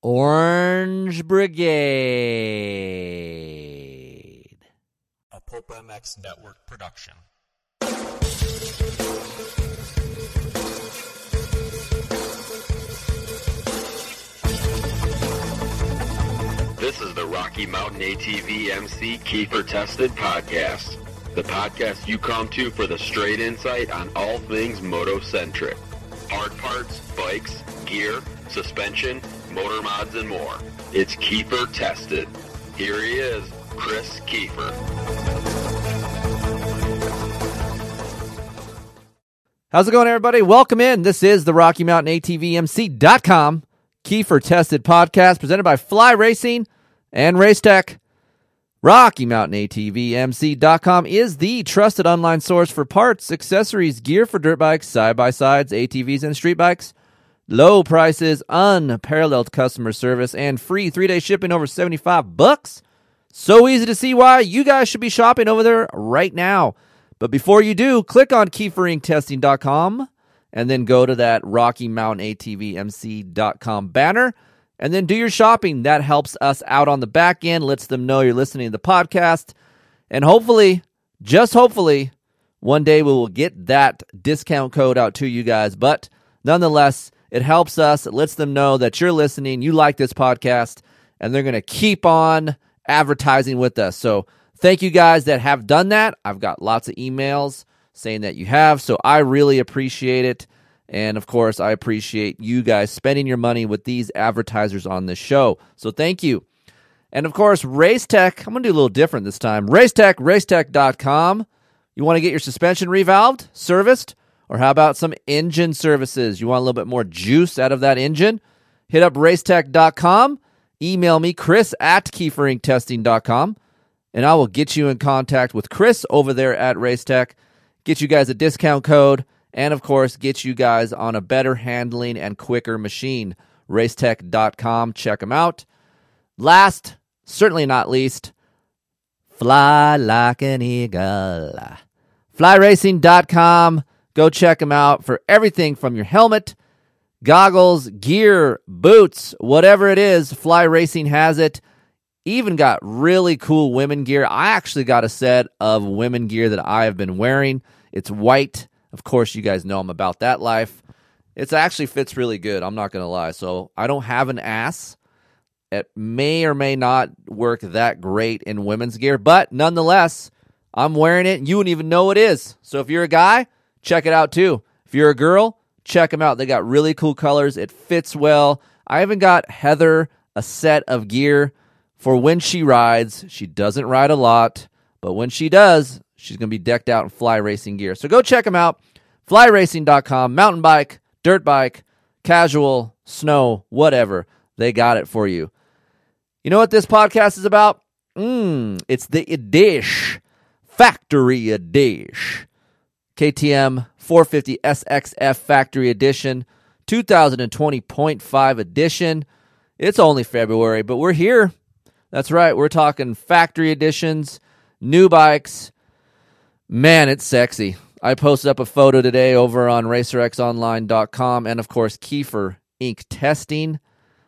Orange Brigade. A Pulp MX Network production. This is the Rocky Mountain ATV MC Keefer Tested Podcast. The podcast you come to for the straight insight on all things motocentric. Hard parts, bikes, gear, suspension, motor mods, and more. It's Keefer Tested. Here he is, Kris Keefer. How's it going, everybody? Welcome in. This is the Rocky Mountain ATVMC.com Keefer Tested Podcast presented by Fly Racing and Racetech. Rocky Mountain ATVMC.com is the trusted online source for parts, accessories, gear for dirt bikes, side by sides, ATVs, and street bikes. Low prices, unparalleled customer service, and free three day shipping over 75 bucks. So easy to see why you guys should be shopping over there right now. But before you do, click on KeeferIncTesting.com and then go to that Rocky Mountain ATVMC.com banner and then do your shopping. That helps us out on the back end, lets them know you're listening to the podcast. And hopefully, just hopefully, one day we will get that discount code out to you guys. But nonetheless, it helps us. It lets them know that you're listening, you like this podcast, and they're going to keep on advertising with us. So thank you guys that have done that. I've got lots of emails saying that you have. So I really appreciate it. And of course, I appreciate you guys spending your money with these advertisers on this show. So thank you. And of course, Racetech, I'm going to do a little different this time. Racetech, racetech.com. You want to get your suspension revalved, serviced, or how about some engine services? You want a little bit more juice out of that engine? Hit up racetech.com. Email me, chris at keeferincTesting.com, and I will get you in contact with Chris over there at Racetech, get you guys a discount code, and of course, get you guys on a better handling and quicker machine. Racetech.com. Check them out. Last, certainly not least, fly like an eagle. Flyracing.com. Go check them out for everything from your helmet, goggles, gear, boots, whatever it is. Fly Racing has it. Even got really cool women gear. I actually got a set of women gear that I have been wearing. It's white. Of course, you guys know I'm about that life. It actually fits really good. I'm not going to lie. So I don't have an ass. It may or may not work that great in women's gear, but nonetheless, I'm wearing it and you wouldn't even know it is. So if you're a guy, check it out too. If you're a girl, check them out. They got really cool colors. It fits well. I even got Heather a set of gear for when she rides. She doesn't ride a lot, but when she does, she's going to be decked out in fly racing gear. So go check them out. Flyracing.com, mountain bike, dirt bike, casual, snow, whatever. They got it for you. You know what this podcast is about? Mmm, it's the Edish Factory Edish. KTM 450 SXF Factory Edition, 2020.5 edition. It's only February, but we're here. That's right. We're talking factory editions, new bikes. Man, it's sexy. I posted up a photo today over on racerxonline.com and, of course, Keefer Inc Testing.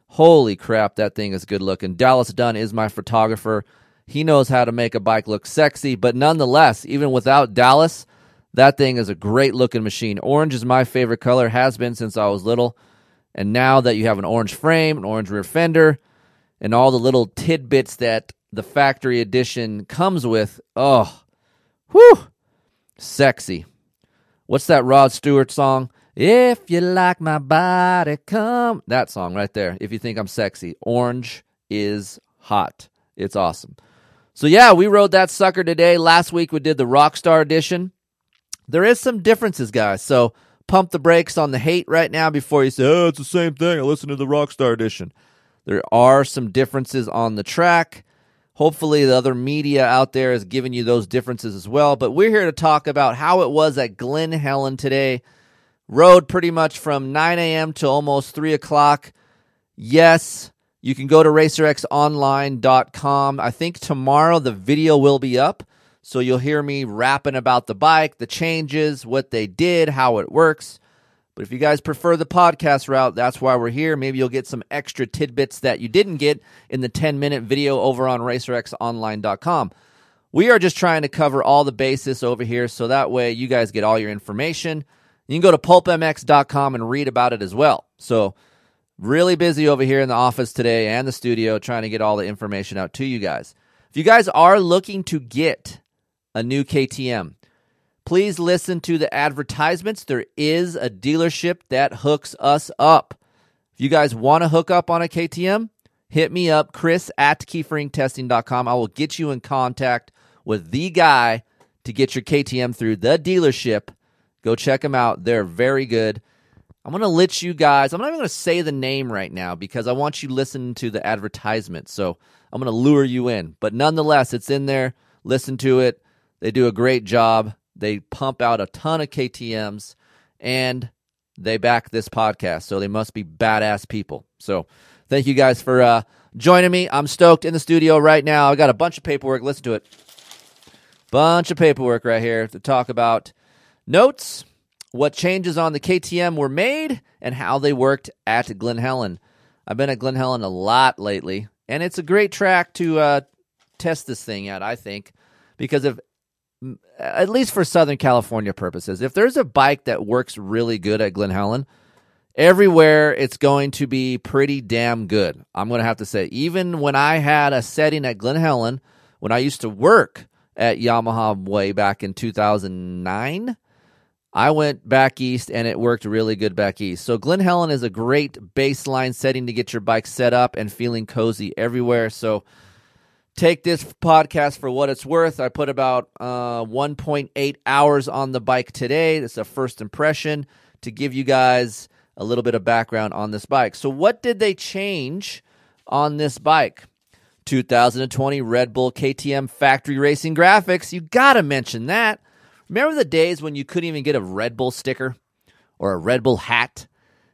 Holy crap, that thing is good looking. Dallas Dunn is my photographer. He knows how to make a bike look sexy, but nonetheless, even without Dallas, that thing is a great looking machine. Orange is my favorite color, has been since I was little. And now that you have an orange frame, an orange rear fender, and all the little tidbits that the factory edition comes with, oh, whew, sexy. What's that Rod Stewart song? If you like my body, come. That song right there. If you think I'm sexy, orange is hot. It's awesome. So, yeah, we rode that sucker today. Last week we did the Rockstar edition. There is some differences, guys. So, pump the brakes on the hate right now before you say, oh, it's the same thing. I listened to the Rockstar edition. There are some differences on the track. Hopefully, the other media out there is giving you those differences as well. But we're here to talk about how it was at Glen Helen today. Rode pretty much from 9 a.m. to almost 3 o'clock. Yes, you can go to racerxonline.com. I think tomorrow the video will be up. So you'll hear me rapping about the bike, the changes, what they did, how it works. But if you guys prefer the podcast route, that's why we're here. Maybe you'll get some extra tidbits that you didn't get in the 10 minute video over on racerxonline.com. We are just trying to cover all the basis over here so that way you guys get all your information. You can go to pulpmx.com and read about it as well. So, really busy over here in the office today and the studio trying to get all the information out to you guys. If you guys are looking to get a new KTM, please listen to the advertisements. There is a dealership that hooks us up. If you guys want to hook up on a KTM, hit me up, Chris at keeferinctesting.com. I will get you in contact with the guy to get your KTM through the dealership. Go check them out. They're very good. I'm going to let you guys, I'm not even going to say the name right now because I want you to listen to the advertisement. So I'm going to lure you in. But nonetheless, it's in there. Listen to it. They do a great job. They pump out a ton of KTMs and they back this podcast. So they must be badass people. So thank you guys for uh, joining me. I'm stoked in the studio right now. I got a bunch of paperwork. Listen to it. Bunch of paperwork right here to talk about notes, what changes on the KTM were made, and how they worked at Glen Helen. I've been at Glen Helen a lot lately, and it's a great track to uh, test this thing at, I think, because if at least for Southern California purposes, if there's a bike that works really good at Glen Helen, everywhere it's going to be pretty damn good. I'm going to have to say, even when I had a setting at Glen Helen, when I used to work at Yamaha way back in 2009, I went back east and it worked really good back east. So Glen Helen is a great baseline setting to get your bike set up and feeling cozy everywhere. So take this podcast for what it's worth. I put about uh, 1.8 hours on the bike today. It's a first impression to give you guys a little bit of background on this bike. So, what did they change on this bike? 2020 Red Bull KTM factory racing graphics. You got to mention that. Remember the days when you couldn't even get a Red Bull sticker or a Red Bull hat?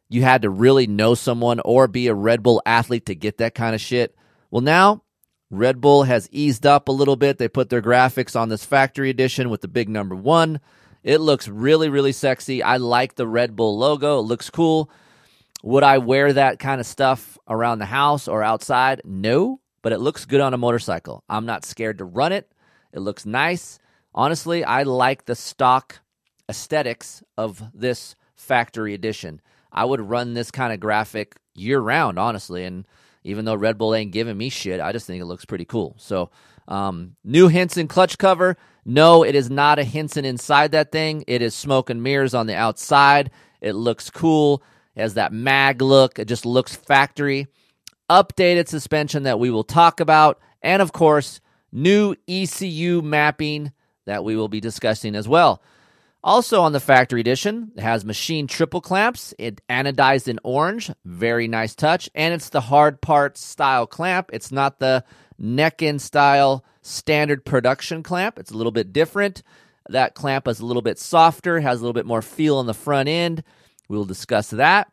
You had to really know someone or be a Red Bull athlete to get that kind of shit. Well, now Red Bull has eased up a little bit. They put their graphics on this factory edition with the big number one. It looks really, really sexy. I like the Red Bull logo. It looks cool. Would I wear that kind of stuff around the house or outside? No, but it looks good on a motorcycle. I'm not scared to run it. It looks nice. Honestly, I like the stock aesthetics of this factory edition. I would run this kind of graphic year round, honestly. And even though Red Bull ain't giving me shit, I just think it looks pretty cool. So, um, new Hinson clutch cover. No, it is not a Hinson inside that thing. It is smoke and mirrors on the outside. It looks cool. It has that mag look. It just looks factory. Updated suspension that we will talk about. And of course, new ECU mapping that we will be discussing as well. Also on the factory edition, it has machine triple clamps, it anodized in orange, very nice touch, and it's the hard part style clamp. It's not the neck in style standard production clamp. It's a little bit different. That clamp is a little bit softer, has a little bit more feel on the front end. We will discuss that.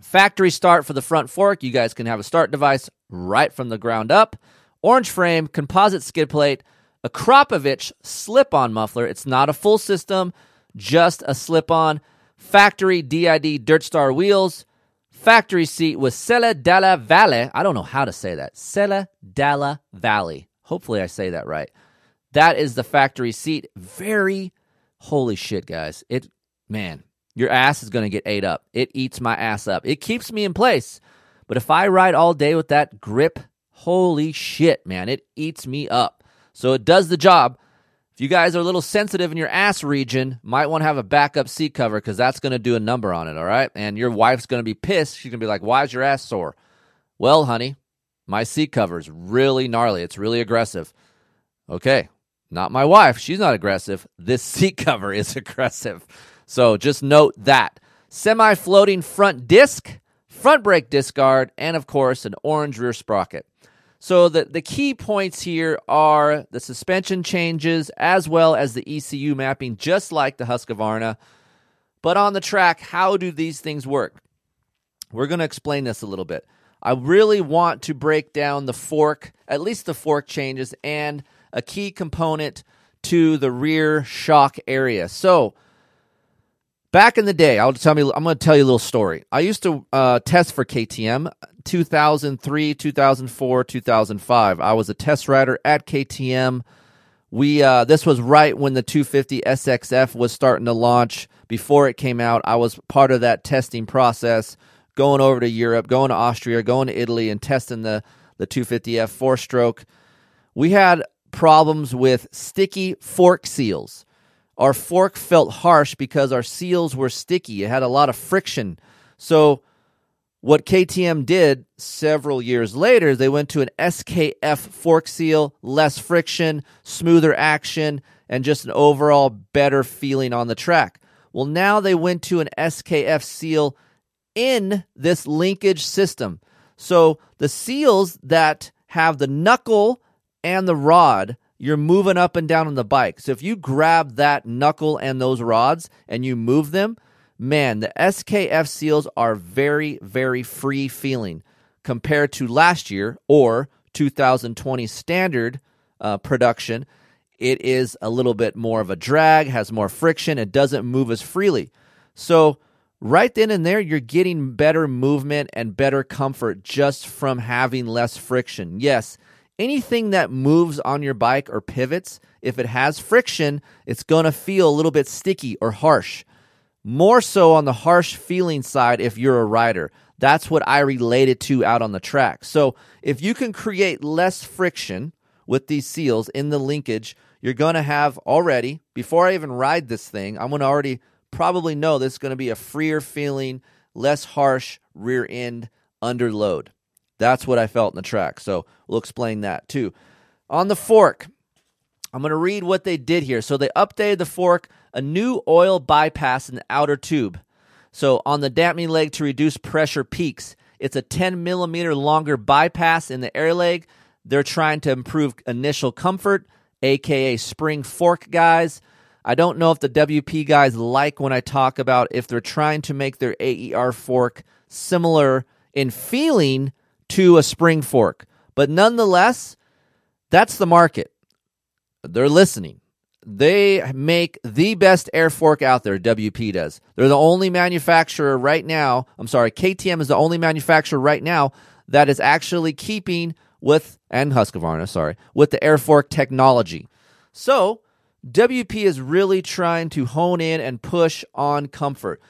Factory start for the front fork. You guys can have a start device right from the ground up. Orange frame, composite skid plate, Akrapovic slip on muffler. It's not a full system, just a slip on. Factory DID Dirt Star wheels. Factory seat with Sella Dalla Valle. I don't know how to say that. Sella Dalla Valle. Hopefully, I say that right. That is the factory seat. Very holy shit, guys. It, man, your ass is going to get ate up. It eats my ass up. It keeps me in place. But if I ride all day with that grip, holy shit, man, it eats me up. So it does the job. You guys are a little sensitive in your ass region, might want to have a backup seat cover because that's going to do a number on it, all right? And your wife's going to be pissed. She's going to be like, why is your ass sore? Well, honey, my seat cover is really gnarly. It's really aggressive. Okay, not my wife. She's not aggressive. This seat cover is aggressive. So just note that. Semi floating front disc, front brake disc guard, and of course, an orange rear sprocket. So the, the key points here are the suspension changes as well as the ECU mapping, just like the Husqvarna. But on the track, how do these things work? We're going to explain this a little bit. I really want to break down the fork, at least the fork changes, and a key component to the rear shock area. So, back in the day, I'll tell me. I'm going to tell you a little story. I used to uh, test for KTM 2003, 2004, 2005. I was a test rider at KTM. We uh, this was right when the 250 SXF was starting to launch. Before it came out, I was part of that testing process, going over to Europe, going to Austria, going to Italy, and testing the the 250F four stroke. We had problems with sticky fork seals. Our fork felt harsh because our seals were sticky. It had a lot of friction. So what KTM did several years later, they went to an SKF fork seal, less friction, smoother action, and just an overall better feeling on the track. Well, now they went to an SKF seal in this linkage system. So the seals that have the knuckle and the rod, you're moving up and down on the bike. So if you grab that knuckle and those rods and you move them, man, the SKF seals are very, very free feeling compared to last year or 2020 standard uh, production. It is a little bit more of a drag, has more friction, it doesn't move as freely. So, right then and there, you're getting better movement and better comfort just from having less friction. Yes, anything that moves on your bike or pivots, if it has friction, it's going to feel a little bit sticky or harsh more so on the harsh feeling side if you're a rider. That's what I related to out on the track. So if you can create less friction with these seals in the linkage, you're going to have already, before I even ride this thing, I'm going to already probably know this is going to be a freer feeling, less harsh rear end under load. That's what I felt in the track. So we'll explain that too. On the fork, I'm going to read what they did here. So they updated the fork a new oil bypass in the outer tube. So on the dampening leg to reduce pressure peaks, it's a 10 millimeter longer bypass in the air leg. They're trying to improve initial comfort, aka spring fork guys. I don't know if the WP guys like when I talk about if they're trying to make their AER fork similar in feeling to a spring fork. But nonetheless, that's the market. They're listening they make the best air fork out there. WP does. They're the only manufacturer right now. I'm sorry, KTM is the only manufacturer right now that is actually keeping with and Husqvarna, sorry, with the air fork technology. So WP is really trying to hone in and push on comfort.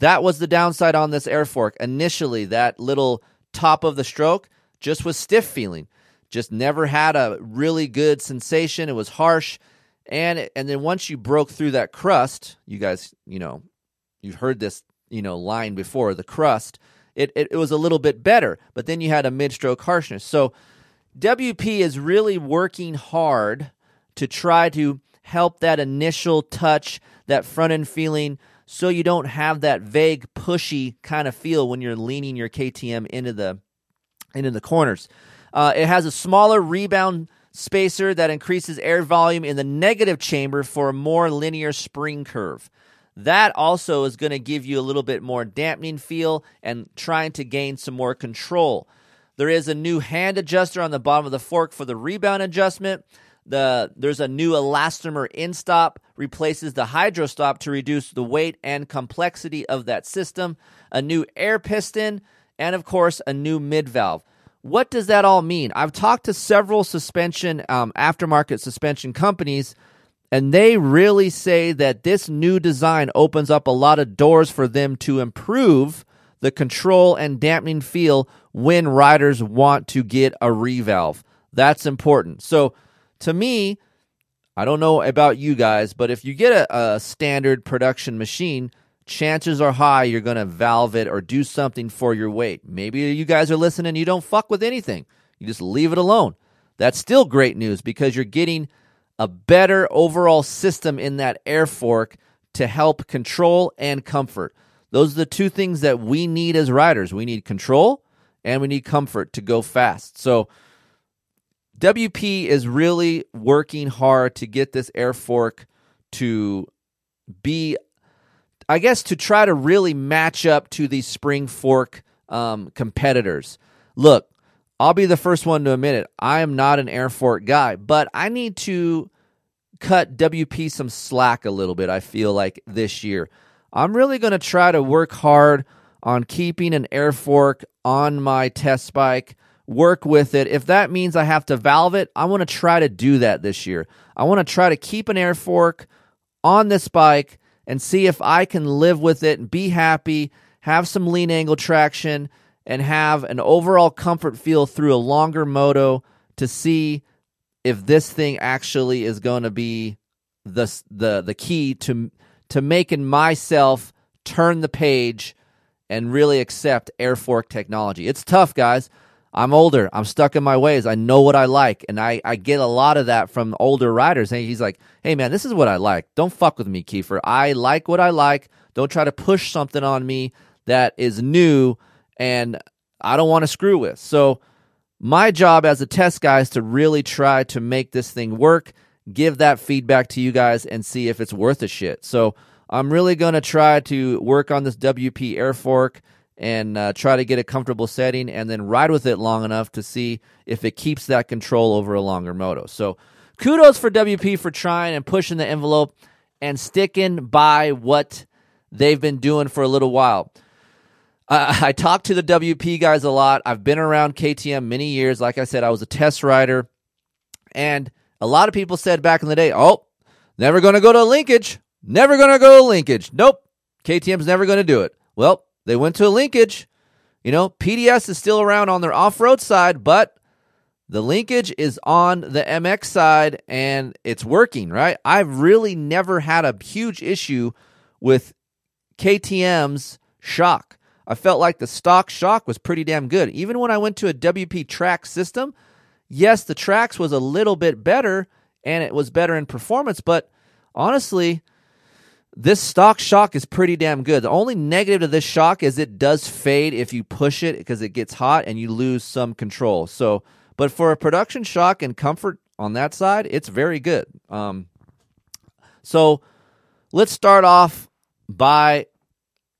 That was the downside on this air fork. Initially, that little top of the stroke just was stiff feeling. Just never had a really good sensation. It was harsh and and then once you broke through that crust, you guys, you know, you've heard this, you know, line before, the crust, it, it, it was a little bit better, but then you had a mid-stroke harshness. So WP is really working hard to try to help that initial touch, that front end feeling, so you don't have that vague, pushy kind of feel when you're leaning your KTM into the into the corners. Uh, it has a smaller rebound spacer that increases air volume in the negative chamber for a more linear spring curve. That also is going to give you a little bit more dampening feel and trying to gain some more control. There is a new hand adjuster on the bottom of the fork for the rebound adjustment. The there's a new elastomer in stop replaces the hydro stop to reduce the weight and complexity of that system. A new air piston and of course a new mid valve. What does that all mean? I've talked to several suspension, um, aftermarket suspension companies, and they really say that this new design opens up a lot of doors for them to improve the control and dampening feel when riders want to get a revalve. That's important. So, to me, I don't know about you guys, but if you get a, a standard production machine, chances are high you're going to valve it or do something for your weight. Maybe you guys are listening, you don't fuck with anything. You just leave it alone. That's still great news because you're getting a better overall system in that air fork to help control and comfort. Those are the two things that we need as riders. We need control and we need comfort to go fast. So WP is really working hard to get this air fork to be I guess to try to really match up to these spring fork um, competitors. Look, I'll be the first one to admit it. I am not an air fork guy, but I need to cut WP some slack a little bit. I feel like this year. I'm really going to try to work hard on keeping an air fork on my test bike, work with it. If that means I have to valve it, I want to try to do that this year. I want to try to keep an air fork on this bike and see if I can live with it and be happy, have some lean angle traction, and have an overall comfort feel through a longer moto to see if this thing actually is going to be the the the key to to making myself turn the page and really accept air fork technology. It's tough, guys. I'm older. I'm stuck in my ways. I know what I like. And I, I get a lot of that from older riders. Hey, he's like, hey, man, this is what I like. Don't fuck with me, Keefer. I like what I like. Don't try to push something on me that is new and I don't want to screw with. So, my job as a test guy is to really try to make this thing work, give that feedback to you guys, and see if it's worth a shit. So, I'm really going to try to work on this WP air fork and uh, try to get a comfortable setting and then ride with it long enough to see if it keeps that control over a longer moto. So kudos for WP for trying and pushing the envelope and sticking by what they've been doing for a little while. Uh, I talk to the WP guys a lot. I've been around KTM many years. Like I said, I was a test rider. And a lot of people said back in the day, oh, never going to go to linkage. Never going to go to linkage. Nope. KTM's never going to do it. Well, they went to a linkage. You know, PDS is still around on their off road side, but the linkage is on the MX side and it's working, right? I've really never had a huge issue with KTM's shock. I felt like the stock shock was pretty damn good. Even when I went to a WP Trax system, yes, the Trax was a little bit better and it was better in performance, but honestly, this stock shock is pretty damn good. The only negative to this shock is it does fade if you push it because it gets hot and you lose some control. So, but for a production shock and comfort on that side, it's very good. Um, so let's start off by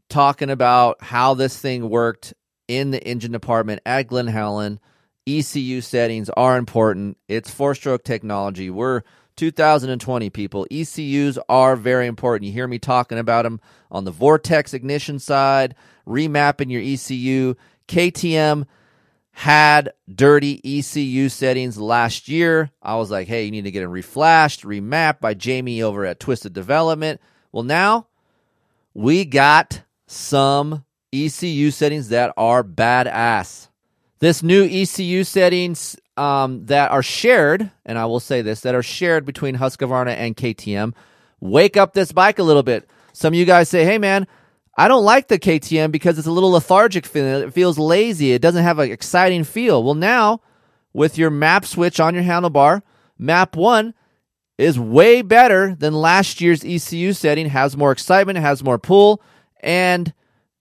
talking about how this thing worked in the engine department at Glen Helen. ECU settings are important. It's four stroke technology. We're 2020, people. ECUs are very important. You hear me talking about them on the Vortex ignition side, remapping your ECU. KTM had dirty ECU settings last year. I was like, hey, you need to get them reflashed, remapped by Jamie over at Twisted Development. Well, now we got some ECU settings that are badass. This new ECU settings um, that are shared, and I will say this, that are shared between Husqvarna and KTM, wake up this bike a little bit. Some of you guys say, hey man, I don't like the KTM because it's a little lethargic feeling. It feels lazy. It doesn't have an exciting feel. Well, now with your map switch on your handlebar, map one is way better than last year's ECU setting, has more excitement, has more pull, and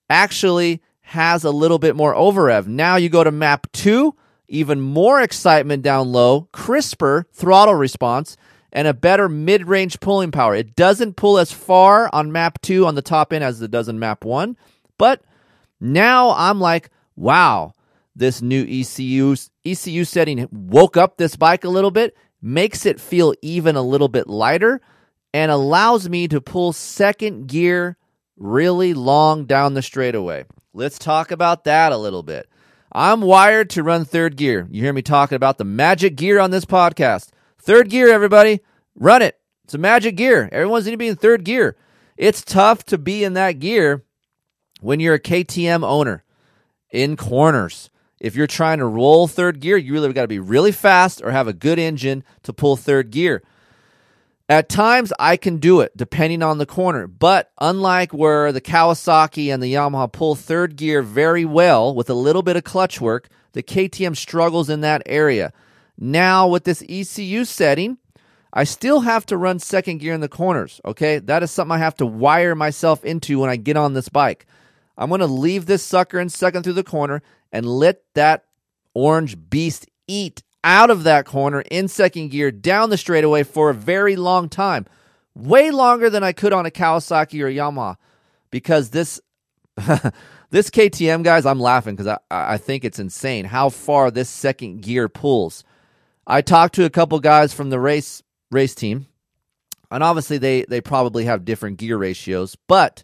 actually has a little bit more over rev. Now you go to map two, even more excitement down low, crisper throttle response, and a better mid range pulling power. It doesn't pull as far on map two on the top end as it does in map one, but now I'm like, wow, this new ECU ECU setting woke up this bike a little bit, makes it feel even a little bit lighter, and allows me to pull second gear really long down the straightaway. Let's talk about that a little bit. I'm wired to run third gear. You hear me talking about the magic gear on this podcast. Third gear, everybody. Run it. It's a magic gear. Everyone's going to be in third gear. It's tough to be in that gear when you're a KTM owner in corners. If you're trying to roll third gear, you really got to be really fast or have a good engine to pull third gear. At times, I can do it depending on the corner, but unlike where the Kawasaki and the Yamaha pull third gear very well with a little bit of clutch work, the KTM struggles in that area. Now, with this ECU setting, I still have to run second gear in the corners, okay? That is something I have to wire myself into when I get on this bike. I'm going to leave this sucker in second through the corner and let that orange beast eat out of that corner in second gear down the straightaway for a very long time. Way longer than I could on a Kawasaki or Yamaha because this this KTM guys, I'm laughing because I, I think it's insane how far this second gear pulls. I talked to a couple guys from the race race team, and obviously they they probably have different gear ratios, but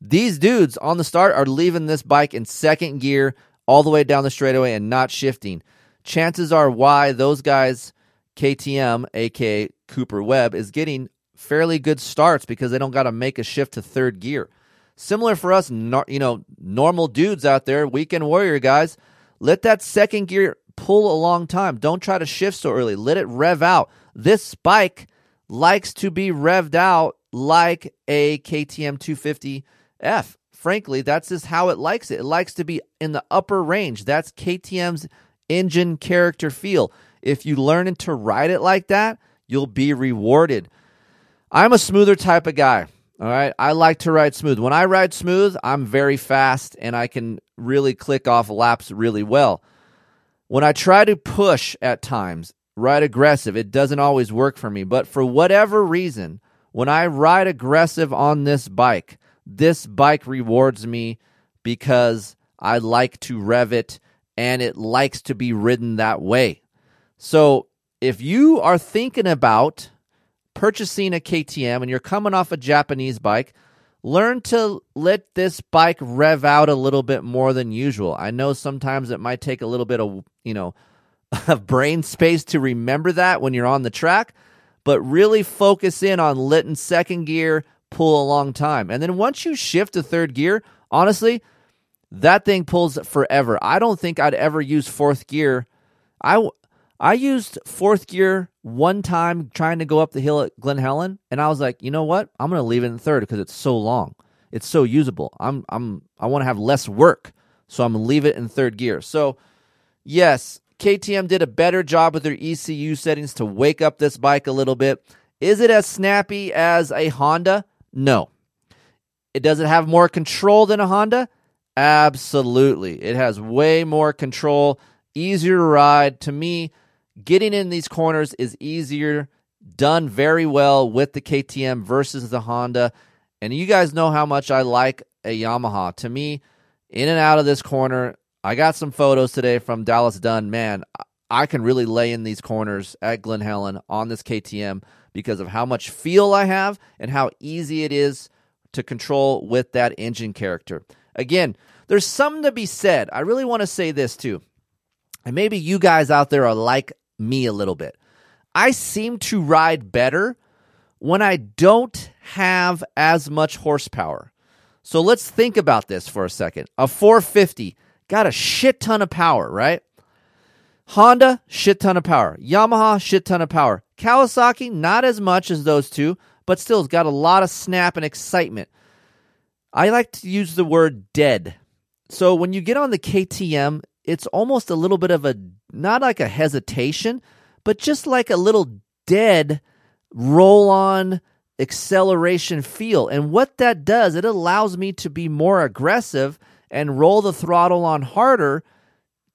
These dudes on the start are leaving this bike in second gear all the way down the straightaway and not shifting. Chances are why those guys, KTM, aka Cooper Webb, is getting fairly good starts because they don't got to make a shift to third gear. Similar for us, you know, normal dudes out there, weekend warrior guys, let that second gear pull a long time. Don't try to shift so early. Let it rev out. This bike likes to be revved out like a KTM 250F. Frankly, that's just how it likes it. It likes to be in the upper range. That's KTM's engine character feel. If you learn to ride it like that, you'll be rewarded. I'm a smoother type of guy. All right. I like to ride smooth. When I ride smooth, I'm very fast and I can really click off laps really well. When I try to push at times, ride aggressive, it doesn't always work for me. But for whatever reason, when I ride aggressive on this bike, this bike rewards me because I like to rev it and it likes to be ridden that way. So if you are thinking about purchasing a KTM and you're coming off a Japanese bike, learn to let this bike rev out a little bit more than usual. I know sometimes it might take a little bit of, you know, of brain space to remember that when you're on the track, but really focus in on letting second gear pull a long time. And then once you shift to third gear, honestly, that thing pulls forever. I don't think I'd ever use fourth gear. I I used fourth gear one time trying to go up the hill at Glen Helen, and I was like, you know what? I'm gonna leave it in third because it's so long. It's so usable. I'm I'm I want to have less work, so I'm gonna leave it in third gear. So yes, KTM did a better job with their ECU settings to wake up this bike a little bit. Is it as snappy as a Honda? No. It does it have more control than a Honda? Absolutely. It has way more control, easier to ride. To me, getting in these corners is easier, done very well with the KTM versus the Honda. And you guys know how much I like a Yamaha. To me, in and out of this corner, I got some photos today from Dallas Dunn. Man, I can really lay in these corners at Glen Helen on this KTM because of how much feel I have and how easy it is to control with that engine character. Again, there's something to be said. I really want to say this too. And maybe you guys out there are like me a little bit. I seem to ride better when I don't have as much horsepower. So let's think about this for a second. A 450 got a shit ton of power, right? Honda, shit ton of power. Yamaha, shit ton of power. Kawasaki, not as much as those two, but still has got a lot of snap and excitement. I like to use the word dead. So when you get on the KTM, it's almost a little bit of a not like a hesitation, but just like a little dead roll on acceleration feel. And what that does, it allows me to be more aggressive and roll the throttle on harder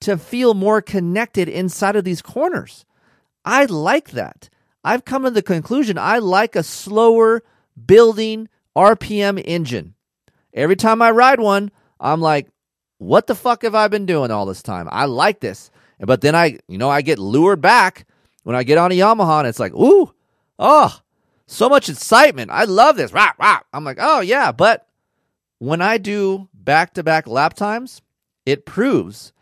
to feel more connected inside of these corners. I like that. I've come to the conclusion I like a slower building RPM engine. Every time I ride one, I'm like, what the fuck have I been doing all this time? I like this. But then I, you know, I get lured back when I get on a Yamaha and it's like, ooh, oh, so much excitement. I love this. Rah, rah. I'm like, oh, yeah. But when I do back to back lap times, it proves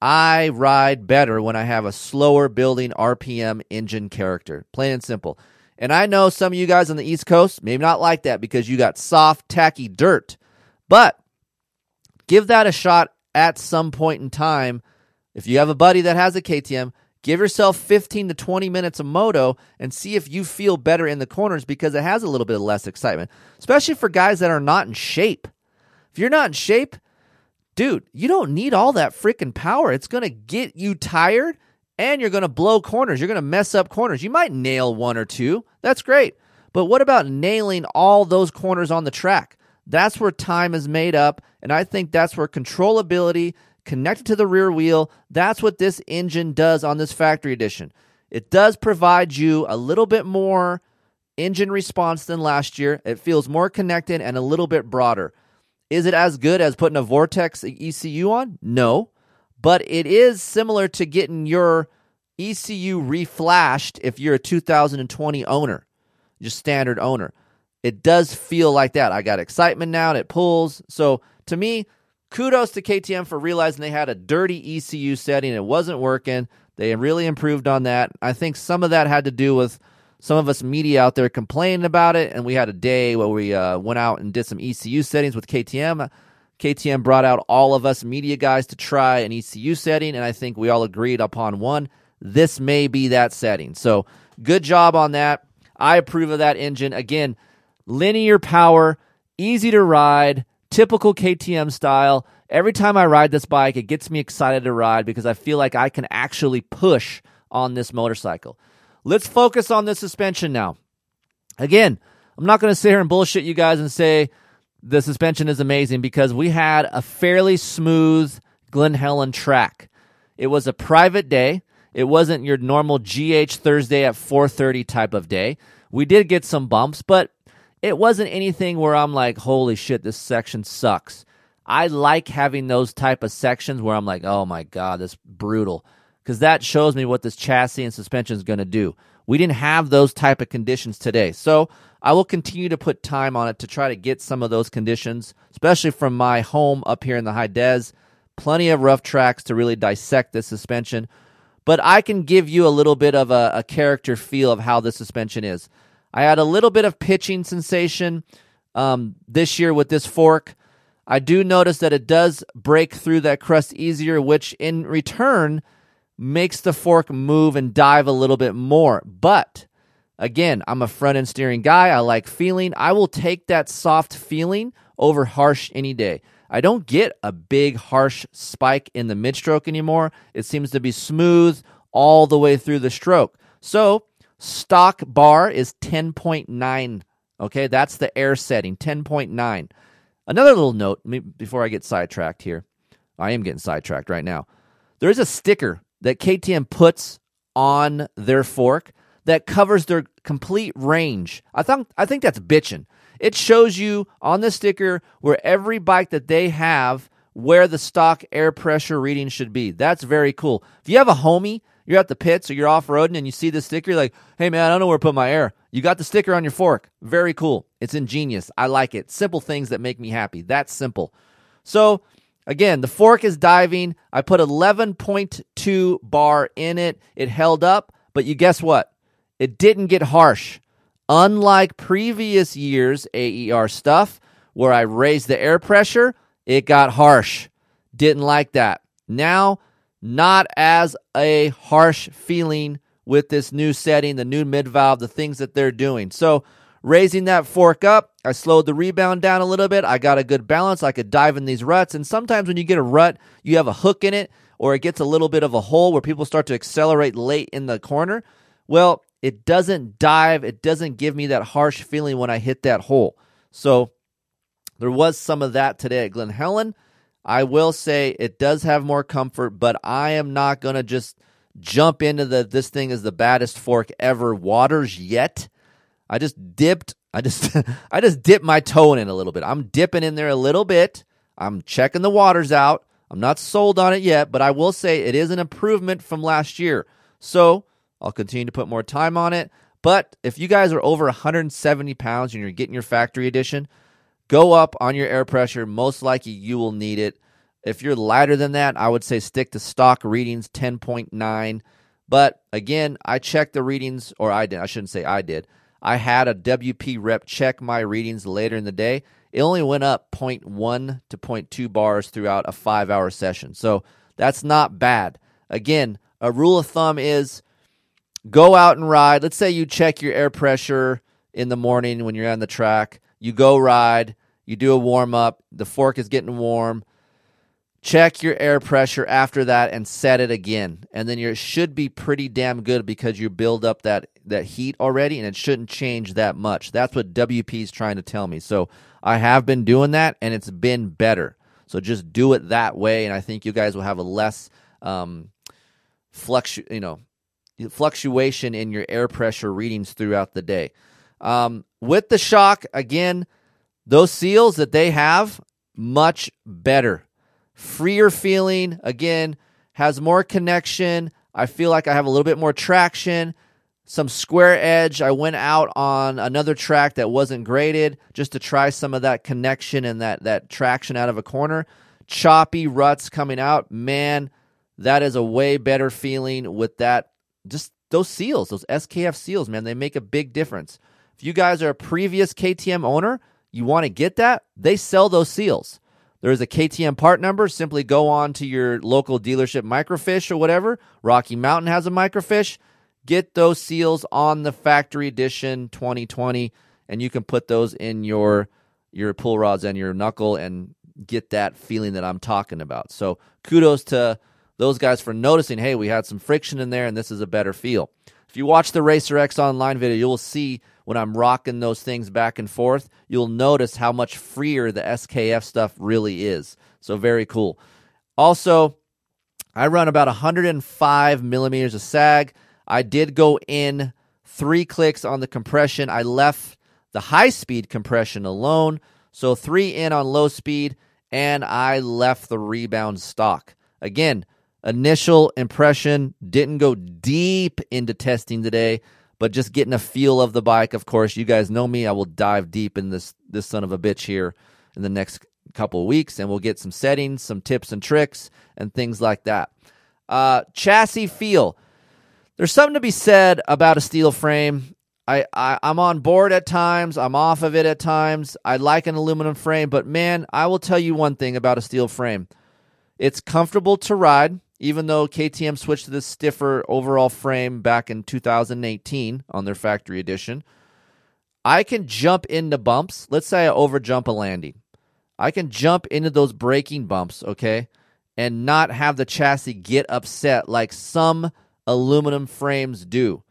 I ride better when I have a slower building RPM engine character. Plain and simple. And I know some of you guys on the East Coast maybe not like that because you got soft, tacky dirt. But give that a shot at some point in time. If you have a buddy that has a KTM, give yourself 15 to 20 minutes of moto and see if you feel better in the corners because it has a little bit less excitement, especially for guys that are not in shape. If you're not in shape, dude, you don't need all that freaking power. It's going to get you tired and you're going to blow corners. You're going to mess up corners. You might nail one or two. That's great. But what about nailing all those corners on the track? That's where time is made up. And I think that's where controllability connected to the rear wheel, that's what this engine does on this factory edition. It does provide you a little bit more engine response than last year. It feels more connected and a little bit broader. Is it as good as putting a Vortex ECU on? No. But it is similar to getting your ECU reflashed if you're a 2020 owner, just standard owner. It does feel like that. I got excitement now and it pulls. So to me, kudos to KTM for realizing they had a dirty ECU setting. It wasn't working. They really improved on that. I think some of that had to do with some of us media out there complaining about it, and we had a day where we uh, went out and did some ECU settings with KTM. KTM brought out all of us media guys to try an ECU setting, and I think we all agreed upon one. This may be that setting. So good job on that. I approve of that engine. Again, linear power, easy to ride, typical KTM style. Every time I ride this bike, it gets me excited to ride because I feel like I can actually push on this motorcycle. Let's focus on the suspension now. Again, I'm not going to sit here and bullshit you guys and say the suspension is amazing because we had a fairly smooth Glen Helen track. It was a private day. It wasn't your normal GH Thursday at 4:30 type of day. We did get some bumps, but it wasn't anything where I'm like, "Holy shit, this section sucks." I like having those type of sections where I'm like, "Oh my god, this brutal." Cuz that shows me what this chassis and suspension is going to do. We didn't have those type of conditions today. So, I will continue to put time on it to try to get some of those conditions, especially from my home up here in the high des. Plenty of rough tracks to really dissect this suspension but I can give you a little bit of a, a character feel of how the suspension is. I had a little bit of pitching sensation um, this year with this fork. I do notice that it does break through that crust easier, which in return makes the fork move and dive a little bit more. But again, I'm a front end steering guy. I like feeling. I will take that soft feeling over harsh any day. I don't get a big, harsh spike in the mid stroke anymore. It seems to be smooth all the way through the stroke. So, stock bar is 10.9. Okay, that's the air setting, 10.9. Another little note before I get sidetracked here. I am getting sidetracked right now. There is a sticker that KTM puts on their fork that covers their complete range. I think I think that's bitching. It shows you on the sticker where every bike that they have where the stock air pressure reading should be. That's very cool. If you have a homie, you're at the pits or you're off roading and you see the sticker, you're like, hey man, I don't know where to put my air. You got the sticker on your fork. Very cool. It's ingenious. I like it. Simple things that make me happy. That's simple. So, again, the fork is diving. I put 11.2 bar in it. It held up, but you guess what? It didn't get harsh. Unlike previous years' AER stuff, where I raised the air pressure, it got harsh. Didn't like that. Now, not as a harsh feeling with this new setting, the new mid valve, the things that they're doing. So, raising that fork up, I slowed the rebound down a little bit. I got a good balance. I could dive in these ruts. And sometimes when you get a rut, you have a hook in it, or it gets a little bit of a hole where people start to accelerate late in the corner. Well, it doesn't dive, it doesn't give me that harsh feeling when I hit that hole. So there was some of that today at Glen Helen. I will say it does have more comfort, but I am not going to just jump into the this thing is the baddest fork ever waters yet. I just dipped I just I just dipped my toe in it a little bit. I'm dipping in there a little bit. I'm checking the waters out. I'm not sold on it yet, but I will say it is an improvement from last year. So I'll continue to put more time on it. But if you guys are over 170 pounds and you're getting your factory edition, go up on your air pressure. Most likely you will need it. If you're lighter than that, I would say stick to stock readings 10.9. But again, I checked the readings, or I did. I shouldn't say I did. I had a WP rep check my readings later in the day. It only went up 0.1 to 0.2 bars throughout a five hour session. So that's not bad. Again, a rule of thumb is go out and ride. Let's say you check your air pressure in the morning when you're on the track. You go ride, you do a warm up, the fork is getting warm. Check your air pressure after that and set it again. And then you should be pretty damn good because you build up that, that heat already and it shouldn't change that much. That's what WP is trying to tell me. So I have been doing that and it's been better. So just do it that way. And I think you guys will have a less um, fluctu- you know, fluctuation in your air pressure readings throughout the day. Um, with the shock, again, those seals that they have, much better. Freer feeling, again, has more connection. I feel like I have a little bit more traction. some square edge. I went out on another track that wasn't graded just to try some of that connection and that that traction out of a corner. Choppy ruts coming out, man, that is a way better feeling with that. Just those seals, those SKF seals, man, they make a big difference. If you guys are a previous KTM owner, you want to get that, they sell those seals. There's a KTM part number. Simply go on to your local dealership microfiche or whatever. Rocky Mountain has a microfiche. Get those seals on the factory edition 2020, and you can put those in your your pull rods and your knuckle and get that feeling that I'm talking about. So kudos to those guys for noticing, hey, we had some friction in there and this is a better feel. If you watch the Racer X online video, you'll see when I'm rocking those things back and forth, you'll notice how much freer the SKF stuff really is. So very cool. Also, I run about 105 millimeters of sag. I did go in three clicks on the compression. I left the high speed compression alone. So three in on low speed, and I left the rebound stock. Again, initial impression didn't go deep into testing today, but just getting a feel of the bike. Of course, you guys know me. I will dive deep in this this son of a bitch here in the next couple weeks, and we'll get some settings, some tips and tricks, and things like that. Uh, chassis feel. There's something to be said about a steel frame. I, I I'm on board at times. I'm off of it at times. I like an aluminum frame, but man, I will tell you one thing about a steel frame. It's comfortable to ride, even though KTM switched to this stiffer overall frame back in 2018 on their factory edition. I can jump into bumps. Let's say I overjump a landing. I can jump into those braking bumps, okay, and not have the chassis get upset like some aluminum frames do.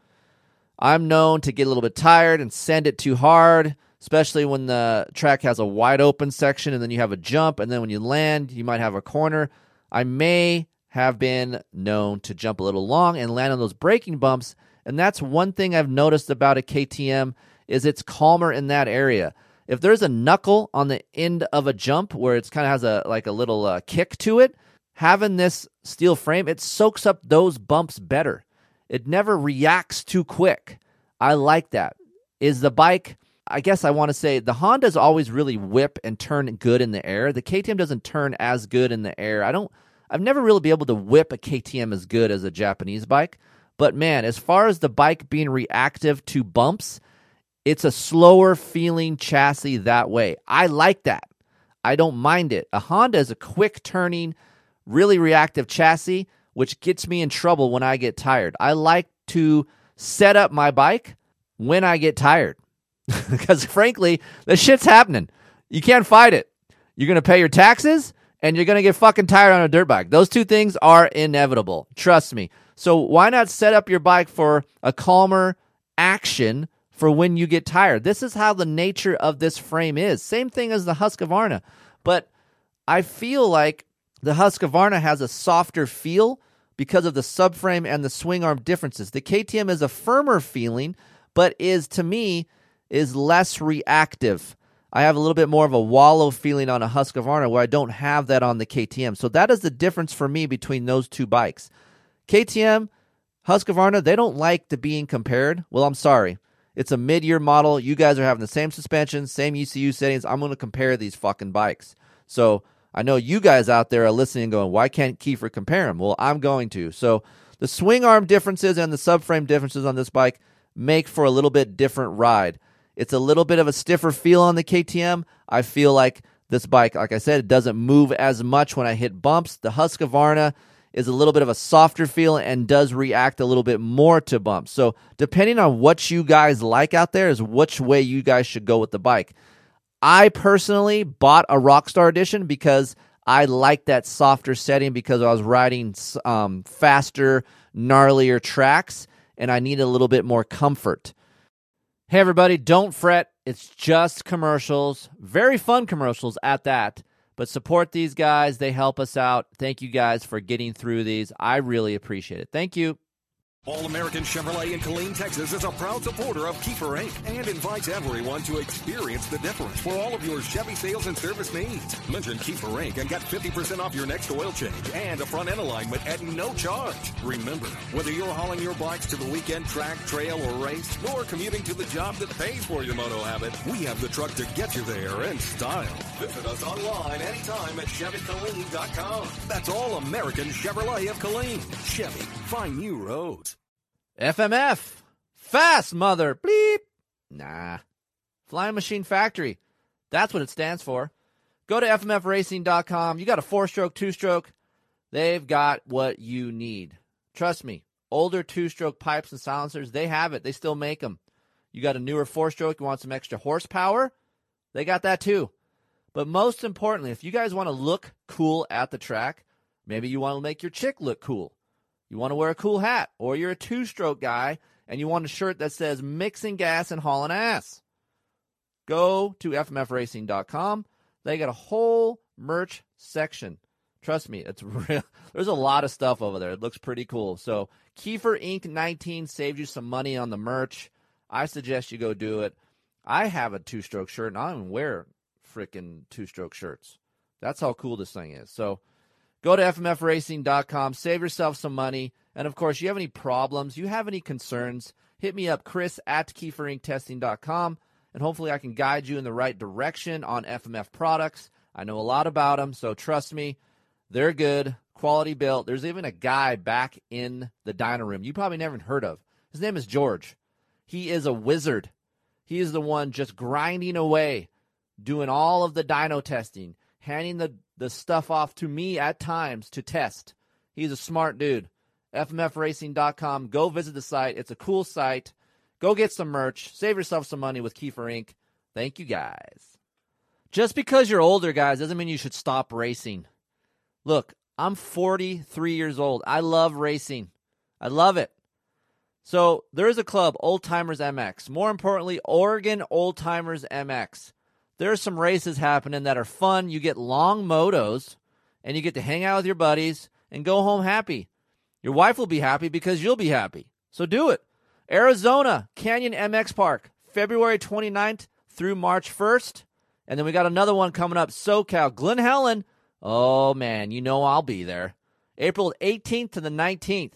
I'm known to get a little bit tired and send it too hard, especially when the track has a wide open section and then you have a jump, and then when you land, you might have a corner. I may have been known to jump a little long and land on those braking bumps, and that's one thing I've noticed about a KTM is it's calmer in that area. If there's a knuckle on the end of a jump where it's kind of has a like a little uh, kick to it, having this steel frame, it soaks up those bumps better. It never reacts too quick. I like that. Is the bike, I guess I want to say, the Honda's always really whip and turn good in the air. The KTM doesn't turn as good in the air. I don't, I've never really been able to whip a KTM as good as a Japanese bike. But man, as far as the bike being reactive to bumps, it's a slower feeling chassis that way. I like that. I don't mind it. A Honda is a quick turning, really reactive chassis which gets me in trouble when I get tired. I like to set up my bike when I get tired because, frankly, the shit's happening. You can't fight it. You're going to pay your taxes and you're going to get fucking tired on a dirt bike. Those two things are inevitable. Trust me. So, why not set up your bike for a calmer action for when you get tired? This is how the nature of this frame is. Same thing as the Husqvarna. But I feel like the Husqvarna has a softer feel because of the subframe and the swing arm differences. The KTM is a firmer feeling, but is to me is less reactive. I have a little bit more of a wallow feeling on a Husqvarna where I don't have that on the KTM. So that is the difference for me between those two bikes. KTM, Husqvarna, they don't like to being compared. Well, I'm sorry. It's a mid-year model. You guys are having the same suspension, same ECU settings. I'm going to compare these fucking bikes. So I know you guys out there are listening going, why can't Keefer compare them? Well, I'm going to. So the swing arm differences and the subframe differences on this bike make for a little bit different ride. It's a little bit of a stiffer feel on the KTM. I feel like this bike, like I said, it doesn't move as much when I hit bumps. The Husqvarna is a little bit of a softer feel and does react a little bit more to bumps. So, depending on what you guys like out there, is which way you guys should go with the bike. I personally bought a Rockstar edition because I like that softer setting because I was riding um, faster, gnarlier tracks and I need a little bit more comfort. Hey, everybody, don't fret. It's just commercials, very fun commercials at that. But support these guys, they help us out. Thank you guys for getting through these. I really appreciate it. Thank you. All American Chevrolet in Killeen, Texas is a proud supporter of Keefer Inc. and invites everyone to experience the difference for all of your Chevy sales and service needs. Mention Keefer Inc. and get 50% off your next oil change and a front end alignment at no charge. Remember, whether you're hauling your bikes to the weekend track, trail, or race, or commuting to the job that pays for your moto habit, we have the truck to get you there in style. Visit us online anytime at ChevyKilleen.com. That's All American Chevrolet of Killeen. Chevy, find new roads. FMF. Fast, mother. Bleep. Nah. Flying Machine Factory. That's what it stands for. Go to FMFRacing.com. You got a four stroke, two stroke. They've got what you need. Trust me. Older two stroke pipes and silencers, they have it. They still make them. You got a newer four stroke, you want some extra horsepower? They got that too. But most importantly, if you guys want to look cool at the track, maybe you want to make your chick look cool. You want to wear a cool hat, or you're a two stroke guy and you want a shirt that says mixing gas and hauling ass. Go to FMFRacing.com. They got a whole merch section. Trust me, it's real. There's a lot of stuff over there. It looks pretty cool. So, Keefer Inc. 19 saved you some money on the merch. I suggest you go do it. I have a two stroke shirt and I don't even wear freaking two stroke shirts. That's how cool this thing is. So, Go to FMFRacing.com, save yourself some money. And of course, you have any problems, you have any concerns, hit me up, Kris at KeeferIncTesting.com, and hopefully I can guide you in the right direction on FMF products. I know a lot about them, so trust me, they're good, quality built. There's even a guy back in the dyno room you probably never heard of. His name is George. He is a wizard. He is the one just grinding away, doing all of the dyno testing, handing the the stuff off to me at times to test. He's a smart dude. FMFRacing.com. Go visit the site. It's a cool site. Go get some merch. Save yourself some money with Keefer Inc. Thank you guys. Just because you're older, guys, doesn't mean you should stop racing. Look, I'm 43 years old. I love racing. I love it. So there is a club, Old Timers MX. More importantly, Oregon Old Timers MX there are some races happening that are fun. You get long motos and you get to hang out with your buddies and go home happy. Your wife will be happy because you'll be happy. So do it. Arizona Canyon MX Park, February 29th through March 1st. And then we got another one coming up, SoCal, Glen Helen. Oh man, you know I'll be there. April 18th to the 19th.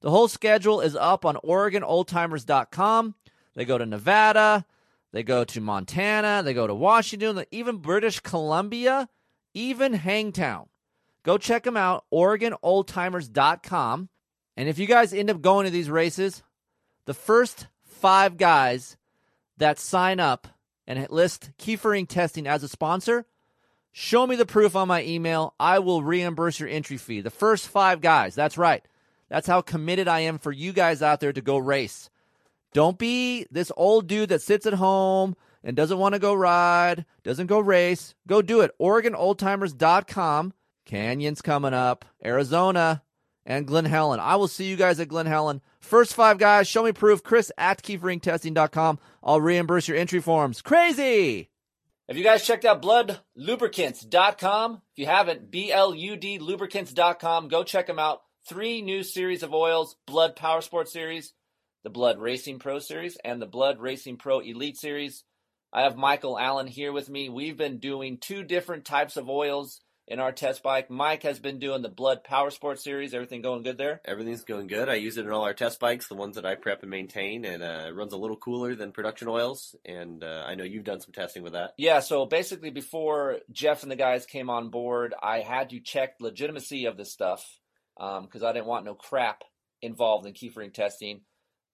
The whole schedule is up on OregonOldTimers.com. They go to Nevada, they go to Montana, they go to Washington, even British Columbia, even Hangtown. Go check them out, OregonOldTimers.com. And if you guys end up going to these races, the first five guys that sign up and list Keefer Inc. Testing as a sponsor, show me the proof on my email. I will reimburse your entry fee. The first five guys, that's right. That's how committed I am for you guys out there to go race. Don't be this old dude that sits at home and doesn't want to go ride, doesn't go race. Go do it. OregonOldTimers.com. Canyon's coming up. Arizona and Glen Helen. I will see you guys at Glen Helen. First five guys, show me proof. Kris at KeeferIncTesting.com. I'll reimburse your entry forms. Crazy! Have you guys checked out BludLubricants.com? If you haven't, B-L-U-D Lubricants.com. Go check them out. Three new series of oils, Blud Power Sport Series, the Blud Racing Pro Series and the Blud Racing Pro Elite Series. I have Michael Allen here with me. We've been doing two different types of oils in our test bike. Mike has been doing the Blud Power Sport Series. Everything going good there? Everything's going good. I use it in all our test bikes, the ones that I prep and maintain, and uh, it runs a little cooler than production oils. And uh, I know you've done some testing with that. Yeah. So basically, before Jeff and the guys came on board, I had to check legitimacy of this stuff because um, I didn't want no crap involved in Keefer Inc. testing.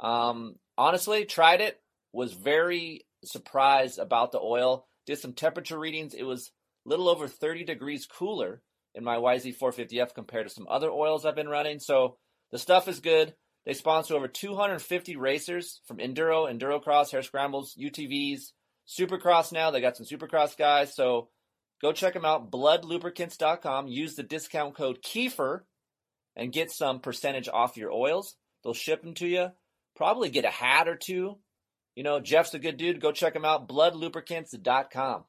Um, honestly, tried it. Was very surprised about the oil. Did some temperature readings. It was a little over 30 degrees cooler in my YZ450F compared to some other oils I've been running. So the stuff is good. They sponsor over 250 racers from enduro, endurocross, hare scrambles, UTVs, supercross now. They got some supercross guys. So go check them out. Bludlubricants.com. Use the discount code Keefer and get some percentage off your oils. They'll ship them to you probably get a hat or two. You know, Jeff's a good dude. Go check him out. Bludlubricants.com.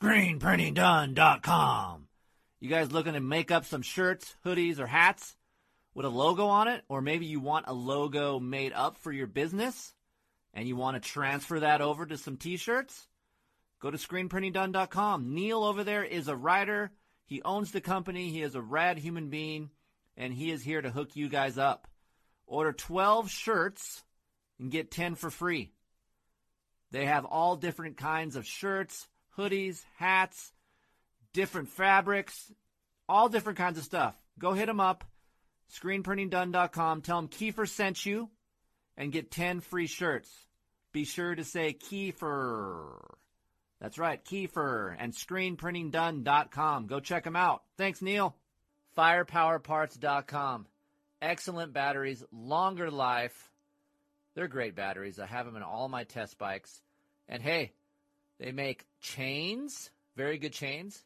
ScreenPrintingDone.com. You guys looking to make up some shirts, hoodies, or hats? with a logo on it, or maybe you want a logo made up for your business and you want to transfer that over to some t shirts, go to screenprintingdone.com. Neil over there is a writer, he owns the company, he is a rad human being, and he is here to hook you guys up. Order 12 shirts and get 10 for free. They have all different kinds of shirts, hoodies, hats, different fabrics, all different kinds of stuff. Go hit them up screenprintingdone.com. Tell them Keefer sent you and get 10 free shirts. Be sure to say Keefer. That's right, Keefer and screenprintingdone.com. Go check them out. Thanks, Neil. Firepowerparts.com. Excellent batteries, longer life. They're great batteries. I have them in all my test bikes. And hey, they make chains, very good chains.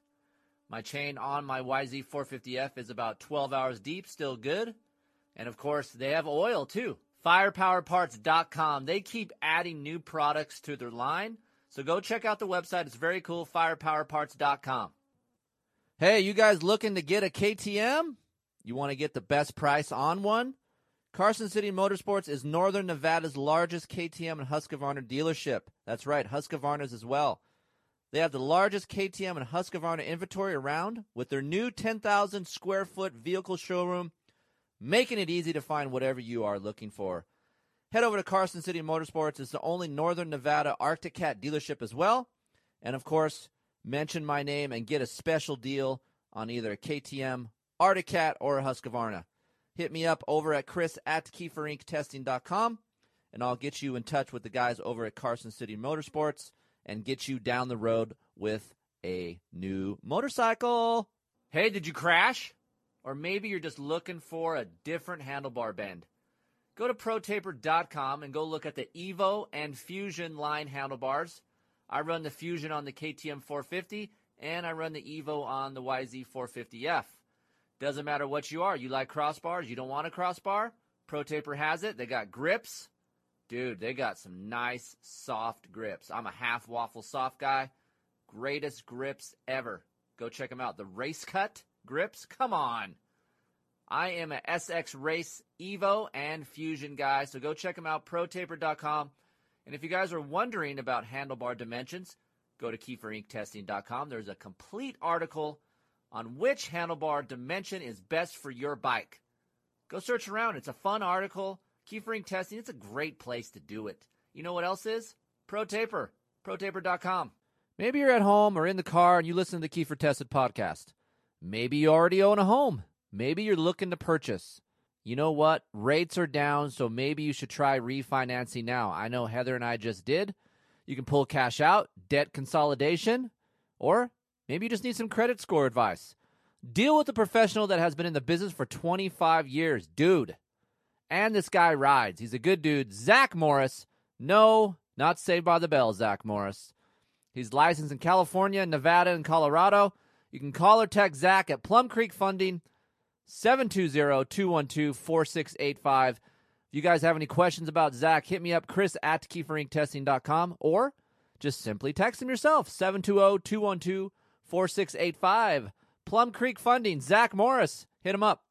My chain on my YZ450F is about 12 hours deep, still good. And of course, they have oil too. Firepowerparts.com. They keep adding new products to their line. So go check out the website. It's very cool. Firepowerparts.com. Hey, you guys looking to get a KTM? You want to get the best price on one? Carson City Motorsports is Northern Nevada's largest KTM and Husqvarna dealership. That's right, Husqvarna's as well. They have the largest KTM and Husqvarna inventory around with their new 10,000 square foot vehicle showroom, making it easy to find whatever you are looking for. Head over to Carson City Motorsports. It's the only Northern Nevada Arctic Cat dealership as well. And of course, mention my name and get a special deal on either a KTM, Arctic Cat, or a Husqvarna. Hit me up over at Kris at KeeferIncTesting.com and I'll get you in touch with the guys over at Carson City Motorsports and get you down the road with a new motorcycle. Hey, did you crash? Or maybe you're just looking for a different handlebar bend. Go to protaper.com and go look at the Evo and Fusion line handlebars. I run the Fusion on the KTM 450 and I run the Evo on the YZ 450F. Doesn't matter what you are. You like crossbars, you don't want a crossbar? Pro Taper has it. They got grips, Dude, they got some nice soft grips. I'm a half waffle soft guy. Greatest grips ever. Go check them out. The Race Cut grips? Come on. I am a SX Race Evo and Fusion guy, so go check them out, protaper.com. And if you guys are wondering about handlebar dimensions, go to keeferincTesting.com. There's a complete article on which handlebar dimension is best for your bike. Go search around. It's a fun article. Keefer testing, it's a great place to do it. You know what else is? ProTaper. ProTaper.com. Maybe you're at home or in the car and you listen to the Keefer Tested podcast. Maybe you already own a home. Maybe you're looking to purchase. You know what? Rates are down, so maybe you should try refinancing now. I know Heather and I just did. You can pull cash out, debt consolidation, or maybe you just need some credit score advice. Deal with a professional that has been in the business for 25 years. Dude, and this guy rides. He's a good dude. Zach Morris. No, not Saved by the Bell, Zach Morris. He's licensed in California, Nevada, and Colorado. You can call or text Zach at Plum Creek Funding, 720-212-4685. If you guys have any questions about Zach, hit me up, Kris at KeeferIncTesting.com, or just simply text him yourself, 720-212-4685. Plum Creek Funding, Zach Morris. Hit him up.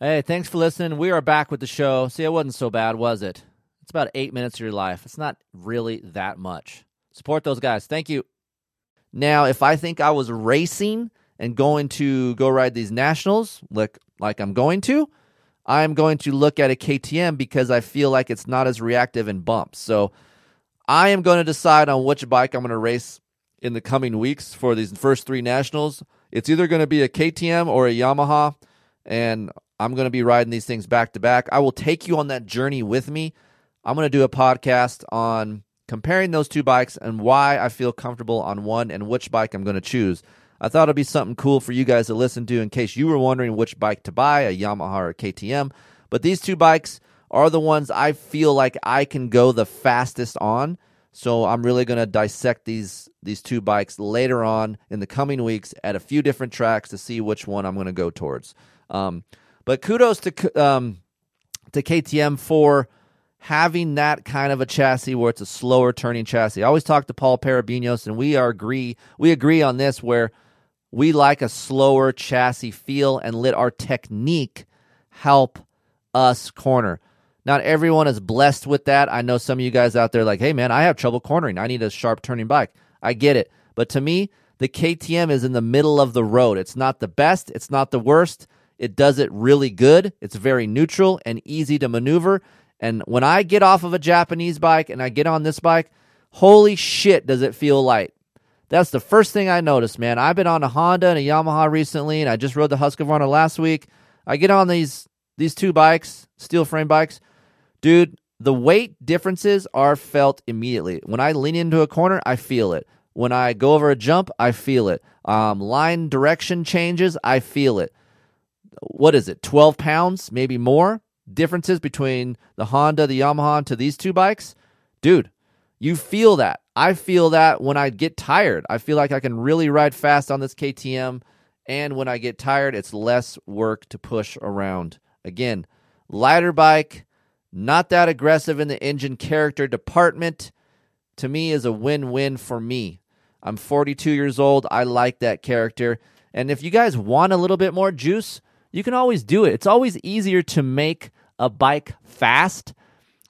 Hey, thanks for listening. We are back with the show. See, it wasn't so bad, was it? It's about eight minutes of your life. It's not really that much. Support those guys. Thank you. Now, if I think I was racing and going to go ride these nationals, like like I'm going to, I'm going to look at a KTM because I feel like it's not as reactive in bumps. So I am going to decide on which bike I'm going to race in the coming weeks for these first three nationals. It's either going to be a KTM or a Yamaha, and I'm going to be riding these things back to back. I will take you on that journey with me. I'm going to do a podcast on comparing those two bikes and why I feel comfortable on one and which bike I'm going to choose. I thought it'd be something cool for you guys to listen to in case you were wondering which bike to buy, a Yamaha or a KTM. But these two bikes are the ones I feel like I can go the fastest on. So I'm really going to dissect these these two bikes later on in the coming weeks at a few different tracks to see which one I'm going to go towards. Um, but kudos to um, to KTM for having that kind of a chassis where it's a slower turning chassis. I always talk to Paul Perebijnos, and we are agree we agree on this where we like a slower chassis feel and let our technique help us corner. Not everyone is blessed with that. I know some of you guys out there like, hey man, I have trouble cornering. I need a sharp turning bike. I get it. But to me, the KTM is in the middle of the road. It's not the best, it's not the worst. It does it really good. It's very neutral and easy to maneuver. And when I get off of a Japanese bike and I get on this bike, holy shit, does it feel light. That's the first thing I noticed, man. I've been on a Honda and a Yamaha recently, and I just rode the Husqvarna last week. I get on these these two bikes, steel frame bikes, dude. The weight differences are felt immediately. When I lean into a corner, I feel it. When I go over a jump, I feel it. Um, line direction changes, I feel it. What is it? Twelve pounds, maybe more differences between the Honda, the Yamaha, to these two bikes, dude. You feel that. I feel that when I get tired. I feel like I can really ride fast on this KTM. And when I get tired, it's less work to push around. Again, lighter bike, not that aggressive in the engine character department. To me, is a win win for me. I'm 42 years old. I like that character. And if you guys want a little bit more juice, you can always do it. It's always easier to make a bike fast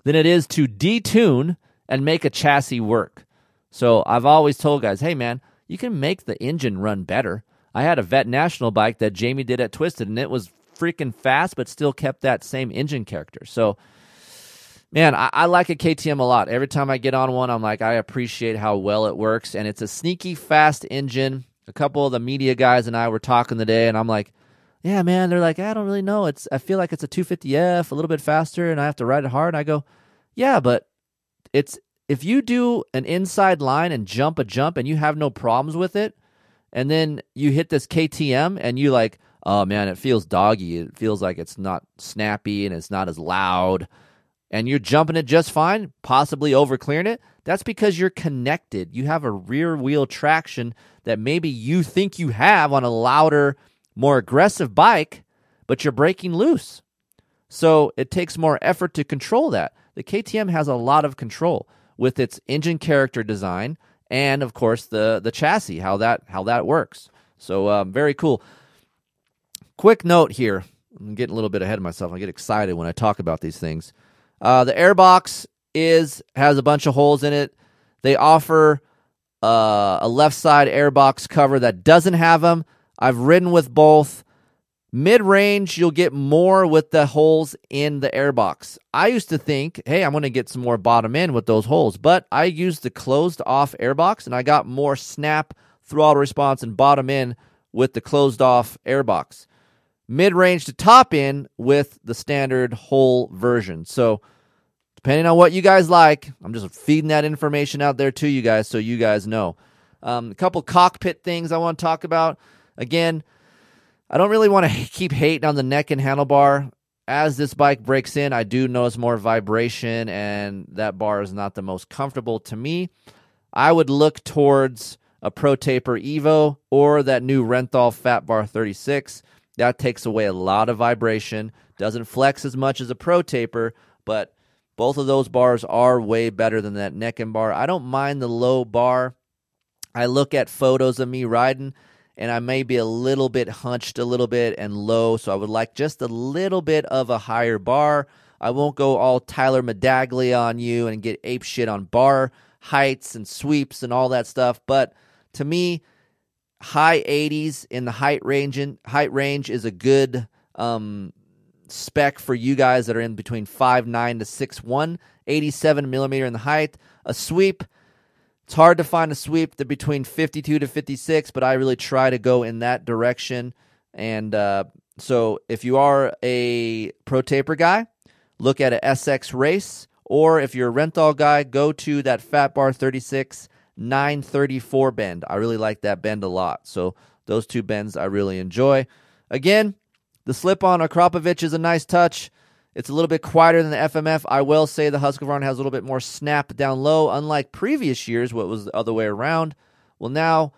than it is to detune and make a chassis work. So I've always told guys, hey man, you can make the engine run better. I had a Vet National bike that Jamie did at Twisted, and it was freaking fast, but still kept that same engine character. So, man, I, I, like a KTM a lot. Every time I get on one, I'm like, I appreciate how well it works, and it's a sneaky fast engine. A couple of the media guys and I were talking today, and I'm like, yeah, man. They're like, I don't really know. It's I feel like it's a 250F, a little bit faster, and I have to ride it hard. And I go, yeah, but it's if you do an inside line and jump a jump and you have no problems with it, and then you hit this KTM and you like, oh man, it feels doggy. It feels like it's not snappy and it's not as loud. And you're jumping it just fine, possibly over clearing it. That's because you're connected. You have a rear wheel traction that maybe you think you have on a louder, more aggressive bike, but you're breaking loose. So it takes more effort to control that. The KTM has a lot of control with its engine character design and of course the the chassis how that how that works. So um, very cool. Quick note here. I'm getting a little bit ahead of myself. I get excited when I talk about these things. Uh, the airbox is has a bunch of holes in it. They offer uh, a left side airbox cover that doesn't have them. I've ridden with both. Mid range, you'll get more with the holes in the airbox. I used to think, hey, I'm going to get some more bottom end with those holes, but I used the closed off airbox and I got more snap throttle response and bottom end with the closed off airbox. Mid range to top end with the standard hole version. So, depending on what you guys like, I'm just feeding that information out there to you guys so you guys know. Um, a couple cockpit things I want to talk about. Again, I don't really want to keep hating on the neck and handlebar. As this bike breaks in, I do notice more vibration, and that bar is not the most comfortable to me. I would look towards a Pro Taper Evo or that new Renthal Fat Bar 36. That takes away a lot of vibration, doesn't flex as much as a Pro Taper, but both of those bars are way better than that neck and bar. I don't mind the low bar. I look at photos of me riding and I may be a little bit hunched a little bit and low, so I would like just a little bit of a higher bar. I won't go all Tyler Medaglia on you and get ape shit on bar heights and sweeps and all that stuff, but to me, high 80s in the height range in, height range is a good um, spec for you guys that are in between 5'9 to 6'1, 87 millimeter in the height. A sweep it's hard to find a sweep that between 52 to 56, but I really try to go in that direction. And uh, so if you are a pro taper guy, look at a SX race. Or if you're a Renthal guy, go to that Fat Bar 36 934 bend. I really like that bend a lot. So those two bends I really enjoy. Again, the slip on Akrapovic is a nice touch. It's a little bit quieter than the FMF. I will say the Husqvarna has a little bit more snap down low, unlike previous years, what was the other way around. Well, now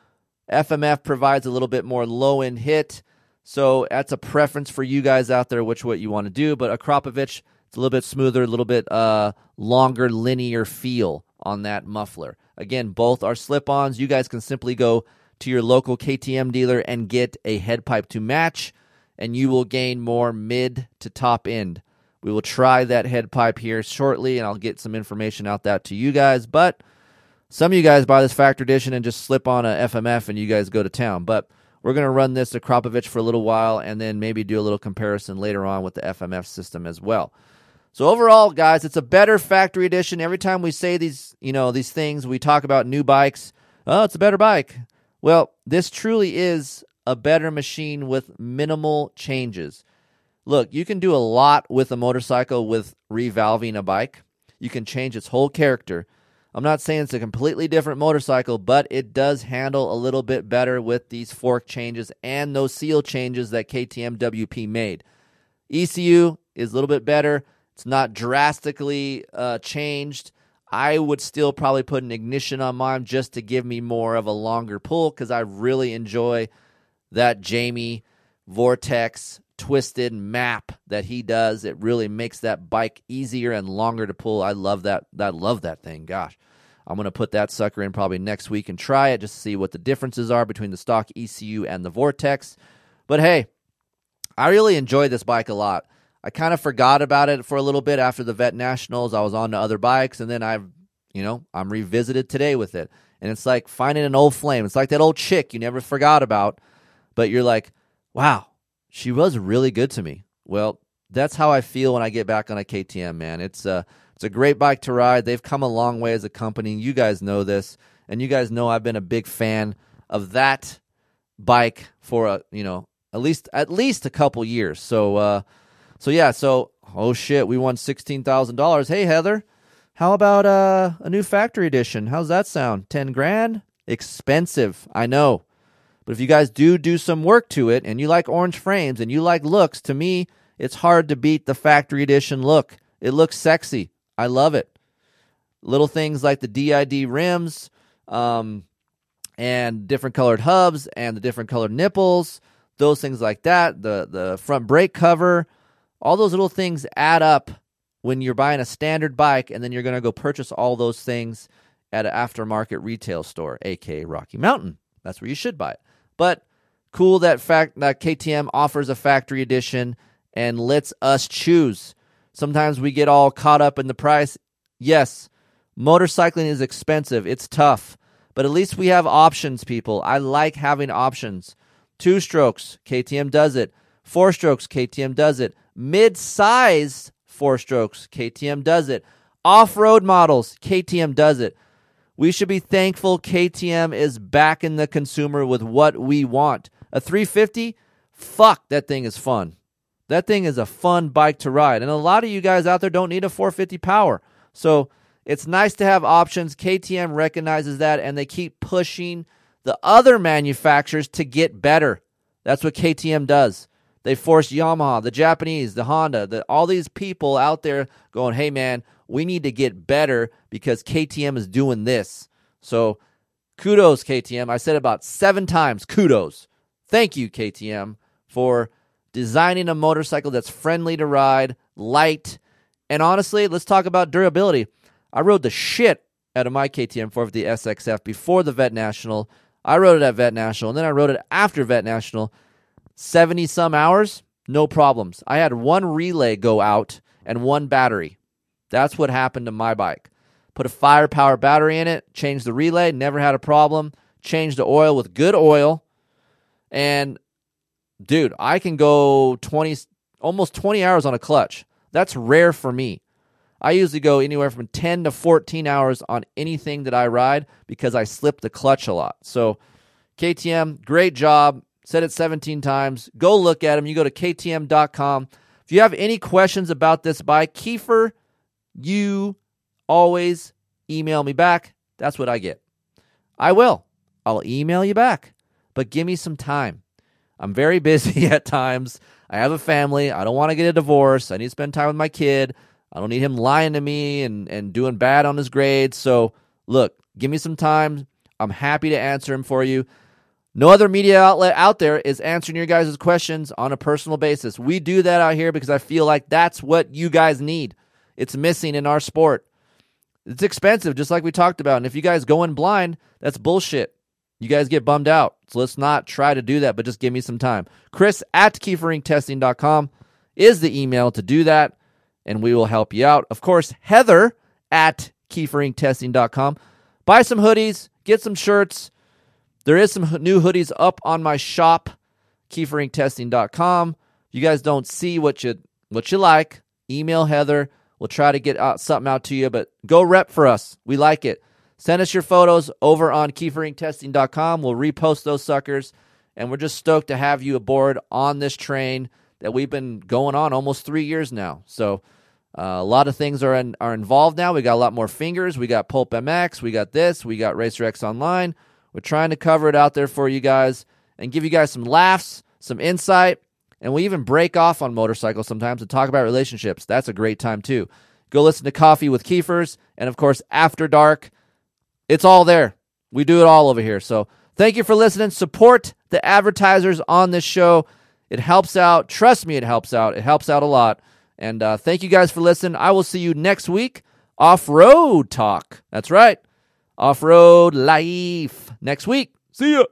FMF provides a little bit more low end hit. So that's a preference for you guys out there, which what you want to do. But Akrapovic, it's a little bit smoother, a little bit uh, longer, linear feel on that muffler. Again, both are slip ons. You guys can simply go to your local KTM dealer and get a head pipe to match, and you will gain more mid to top end We will try that head pipe here shortly, and I'll get some information out that to you guys. But some of you guys buy this factory edition and just slip on a FMF and you guys go to town. But we're going to run this to Krapovich for a little while and then maybe do a little comparison later on with the FMF system as well. So overall, guys, it's a better factory edition. Every time we say these, you know, these things, we talk about new bikes. Oh, it's a better bike. Well, this truly is a better machine with minimal changes. Look, you can do a lot with a motorcycle with revalving a bike. You can change its whole character. I'm not saying it's a completely different motorcycle, but it does handle a little bit better with these fork changes and those seal changes that KTM WP made. ECU is a little bit better. It's not drastically uh, changed. I would still probably put an ignition on mine just to give me more of a longer pull because I really enjoy that Jamie Vortex twisted map that he does. It really makes that bike easier and longer to pull. I love that. I love that thing. Gosh. I'm going to put that sucker in probably next week and try it just to see what the differences are between the stock ECU and the Vortex. But hey, I really enjoy this bike a lot. I kind of forgot about it for a little bit after the Vet Nationals. I was on to other bikes, and then I've, you know, I'm revisited today with it. And it's like finding an old flame. It's like that old chick you never forgot about, but you're like, wow, she was really good to me. Well, that's how I feel when I get back on a KTM, man. It's a, it's a great bike to ride. They've come a long way as a company. You guys know this, and you guys know I've been a big fan of that bike for a, you know, at least at least a couple years. So uh so yeah, so oh shit, we won $16,000. Hey Heather, how about uh, a new factory edition? How's that sound? 10 grand? Expensive, I know. But if you guys do do some work to it and you like orange frames and you like looks, to me, it's hard to beat the factory edition look. It looks sexy. I love it. Little things like the DID rims um, and different colored hubs and the different colored nipples, those things like that. The the front brake cover, all those little things add up when you're buying a standard bike and then you're going to go purchase all those things at an aftermarket retail store, aka Rocky Mountain. That's where you should buy it. But cool that fact that KTM offers a factory edition and lets us choose. Sometimes we get all caught up in the price. Yes, motorcycling is expensive. It's tough. But at least we have options, people. I like having options. Two strokes, KTM does it. Four strokes, KTM does it. Mid sized four strokes, KTM does it. Off road models, KTM does it. We should be thankful KTM is backing the consumer with what we want. A 350, fuck, that thing is fun. That thing is a fun bike to ride. And a lot of you guys out there don't need a 450 power. So it's nice to have options. KTM recognizes that and they keep pushing the other manufacturers to get better. That's what KTM does. They forced Yamaha, the Japanese, the Honda, the, all these people out there going, hey man, we need to get better because KTM is doing this. So kudos, KTM. I said about seven times, kudos. Thank you, KTM, for designing a motorcycle that's friendly to ride, light, and honestly, let's talk about durability. I rode the shit out of my KTM 450 SXF before the Vet National. I rode it at Vet National, and then I rode it after Vet National. 70 some hours, no problems. I had one relay go out and one battery. That's what happened to my bike. Put a firepower battery in it, changed the relay, never had a problem. Changed the oil with good oil. And dude, I can go 20 almost 20 hours on a clutch. That's rare for me. I usually go anywhere from 10 to 14 hours on anything that I ride because I slip the clutch a lot. So, KTM, great job. Said it 17 times. Go look at them. You go to ktm.com. If you have any questions about this bike, Keefer, you always email me back. That's what I get. I will. I'll email you back, but give me some time. I'm very busy at times. I have a family. I don't want to get a divorce. I need to spend time with my kid. I don't need him lying to me and, and doing bad on his grades. So, look, give me some time. I'm happy to answer him for you. No other media outlet out there is answering your guys' questions on a personal basis. We do that out here because I feel like that's what you guys need. It's missing in our sport. It's expensive, just like we talked about. And if you guys go in blind, that's bullshit. You guys get bummed out. So let's not try to do that, but just give me some time. Kris at keeferinctesting.com is the email to do that. and we will help you out. Of course, Heather at keeferinctesting.com. Buy some hoodies, get some shirts. There is some new hoodies up on my shop, keeferinctesting.com. You guys don't see what you what you like. Email Heather. We'll try to get out something out to you, but go rep for us. We like it. Send us your photos over on keeferinctesting.com. We'll repost those suckers, and we're just stoked to have you aboard on this train that we've been going on almost three years now. So uh, a lot of things are in, are involved now. We got a lot more fingers. We got Pulp MX. We got this. We got Racer X Online. We're trying to cover it out there for you guys and give you guys some laughs, some insight, and we even break off on motorcycles sometimes to talk about relationships. That's a great time too. Go listen to Coffee with Keefers and of course After Dark. It's all there. We do it all over here. So thank you for listening. Support the advertisers on this show. It helps out. Trust me, it helps out. It helps out a lot. And uh, thank you guys for listening. I will see you next week. Off road talk. That's right. Off road life next week. See ya.